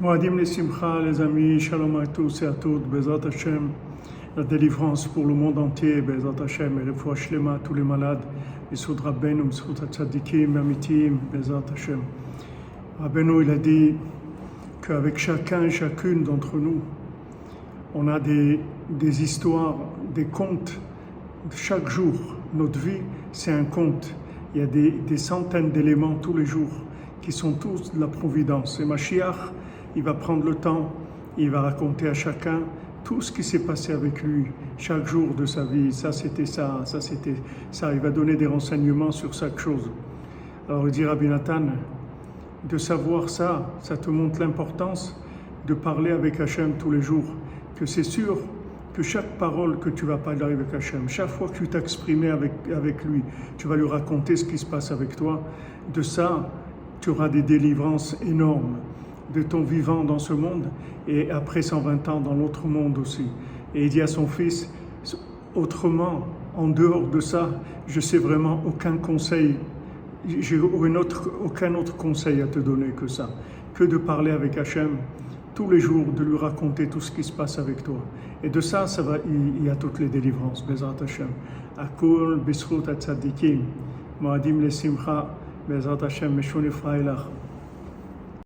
Moadim les Simcha, les amis, shalom à tous et à toutes, Bezat Hashem, la délivrance pour le monde entier, Bezat Hashem, et le foi shlema tous les malades, Yisud Rabbeinu, Yisud Tzadikim, Amitim, Bezat Hashem. Rabbeinu, il a dit qu'avec chacun et chacune d'entre nous, on a des, des histoires, des contes chaque jour. Notre vie, c'est un conte. Il y a des, des centaines d'éléments tous les jours qui sont tous de la providence. Et Mashiach, il va prendre le temps, il va raconter à chacun tout ce qui s'est passé avec lui chaque jour de sa vie. Ça, c'était ça, ça, c'était ça. Il va donner des renseignements sur chaque chose. Alors, il dit Rabbi Nathan, de savoir ça, ça te montre l'importance de parler avec Hachem tous les jours. Que c'est sûr que chaque parole que tu vas parler avec Hachem, chaque fois que tu t'exprimes avec, avec lui, tu vas lui raconter ce qui se passe avec toi. De ça, tu auras des délivrances énormes de ton vivant dans ce monde et après 120 ans dans l'autre monde aussi. Et il dit à son fils, autrement, en dehors de ça, je sais vraiment aucun conseil, j'ai autre, aucun autre conseil à te donner que ça, que de parler avec Hachem tous les jours, de lui raconter tout ce qui se passe avec toi. Et de ça, ça va, il y a toutes les délivrances, Bezrat Hashem. Akul, Bisrut, Atzadikim, Moadim, le Simcha, Bezrat Hashem, Meshon Efraïlach.